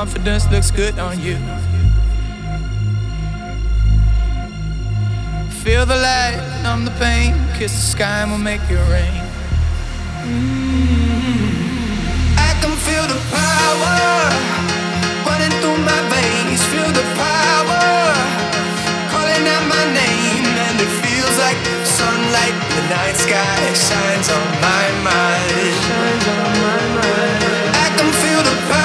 confidence looks good on you. Feel the light, numb the pain, kiss the sky and we'll make it rain. Mm-hmm. I can feel the power running through my veins. Feel the power calling out my name, and it feels like sunlight. The night sky shines on my mind. Shines on my mind. I can feel the power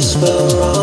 spell wrong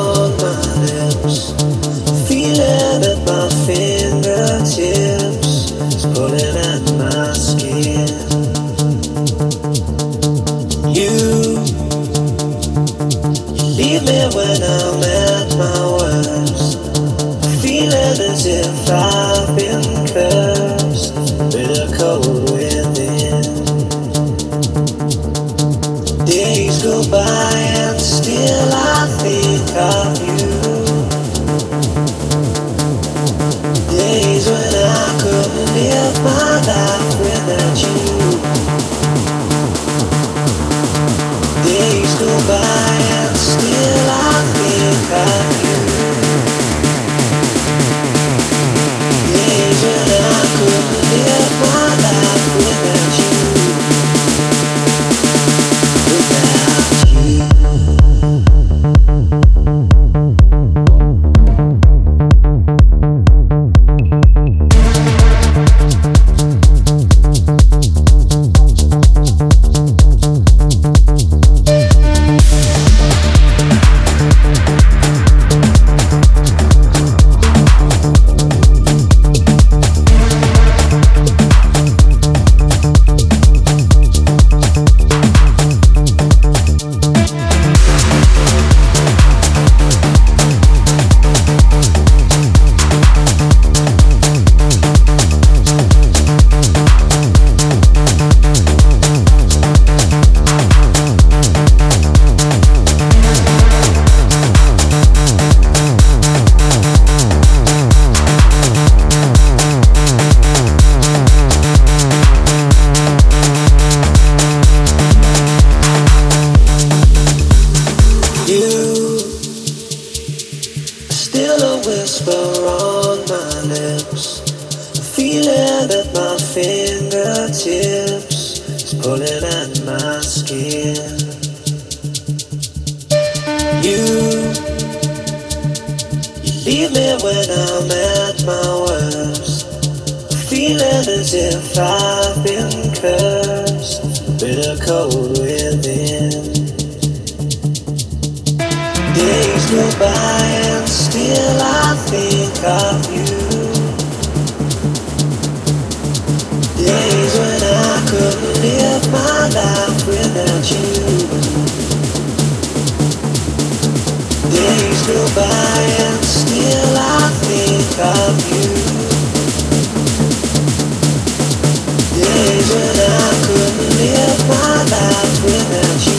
I've been cursed with cold within. Days go by and still I think of you. Days when I could live my life without you. Days go by and still I think of you. days when I couldn't live my life without you.